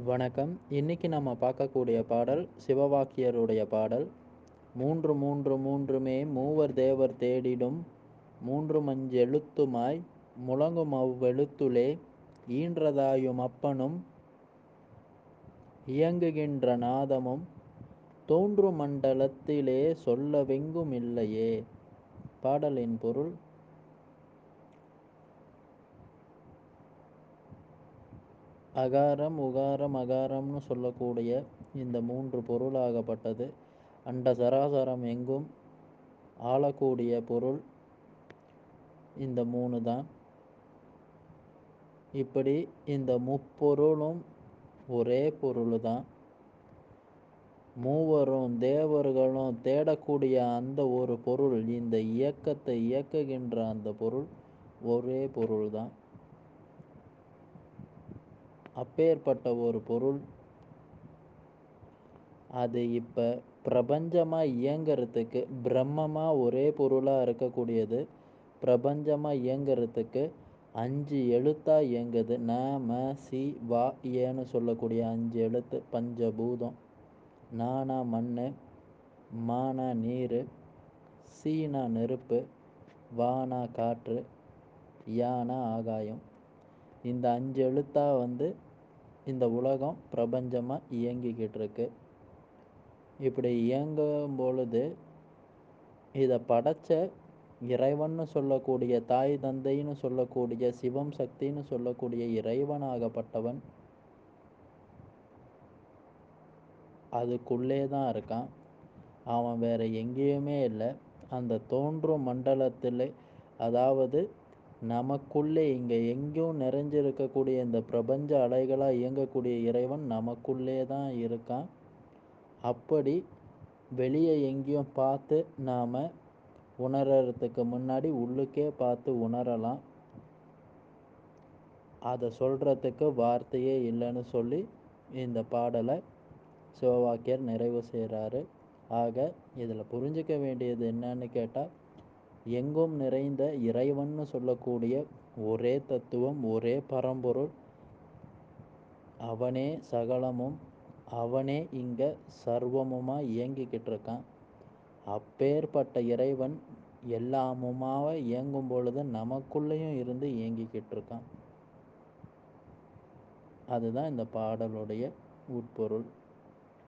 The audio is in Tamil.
வணக்கம். இன்னைக்கு நம்ம பார்க்கக்கூடிய பாடல் சிவவாக்கியருடைய பாடல். மூன்று மூன்று மூன்றுமே மூவர் தேவர் தேடிடும். மூன்று மஞ்செழுத்துமாய் முழங்கும் அவ்வெழுத்துலே ஈன்றதாயும் அப்பனும். இயங்குகின்ற நாதமும் தோன்று மண்டலத்திலே சொல்லவெங்கும் இல்லையே. பாடலின் பொருள் அகாரம் உகாரம் அகாரம்னு சொல்லக்கூடிய இந்த மூன்று பொருளாகப்பட்டது. அண்ட சராசரம் எங்கும் ஆளக்கூடிய பொருள் இந்த மூணு தான். இப்படி இந்த முப்பொருளும் ஒரே பொருள் தான். மூவரும் தேவர்களும் தேடக்கூடிய அந்த ஒரு பொருள் இந்த இயக்கத்தை இயக்குகின்ற அந்த பொருள் ஒரே பொருள் தான். அப்பேற்பட்ட ஒரு பொருள். அது இப்போ பிரபஞ்சமாக இயங்கிறதுக்கு பிரம்மமாக ஒரே பொருளாக இருக்கக்கூடியது. பிரபஞ்சமாக இயங்கிறதுக்கு அஞ்சு எழுத்தாக இயங்குது. ந ம சி வா ஏன்னு சொல்லக்கூடிய அஞ்சு எழுத்து பஞ்சபூதம். நானா மண் மானா நீர். சீனா நெருப்பு. வானா காற்று. யானா ஆகாயம். இந்த அஞ்சு எழுத்தாக வந்து இந்த உலகம் பிரபஞ்சமாக இயங்கிக்கிட்டு இருக்கு இப்படி இயங்கும் பொழுது இதை படைச்ச இறைவன்னு சொல்லக்கூடிய தாய் தந்தைன்னு சொல்லக்கூடிய சிவம் சக்தின்னு சொல்லக்கூடிய இறைவனாகப்பட்டவன் அதுக்குள்ளே தான் இருக்கான். அவன் வேற எங்கேயுமே இல்லை. அந்த தோன்றும் மண்டலத்தில் அதாவது நமக்குள்ளே இங்கே எங்கேயும் நிறைஞ்சிருக்கக்கூடிய இந்த பிரபஞ்ச அலைகளாக இயங்கக்கூடிய இறைவன் நமக்குள்ளே தான் இருக்கான். அப்படி வெளியே எங்கேயும் பார்த்து நாம் உணர்கிறதுக்கு முன்னாடி உள்ளுக்கே பார்த்து உணரலாம். அதை சொல்கிறதுக்கு வார்த்தையே இல்லைன்னு சொல்லி இந்த பாடலை சிவவாக்கியர் நிறைவு செய்கிறாரு. ஆக இதில் புரிஞ்சிக்க வேண்டியது என்னன்னு கேட்டால் எங்கும் நிறைந்த இறைவன்னு சொல்லக்கூடிய ஒரே தத்துவம் ஒரே பரம்பொருள். அவனே சகலமும் அவனே இங்கே சர்வமுமாக இயங்கிக்கிட்டு இருக்கான். அப்பேற்பட்ட இறைவன் எல்லாமுமாக இயங்கும் பொழுது நமக்குள்ளேயும் இருந்து இயங்கிக்கிட்டு இருக்கான். அதுதான் இந்த பாடலுடைய உட்பொருள்.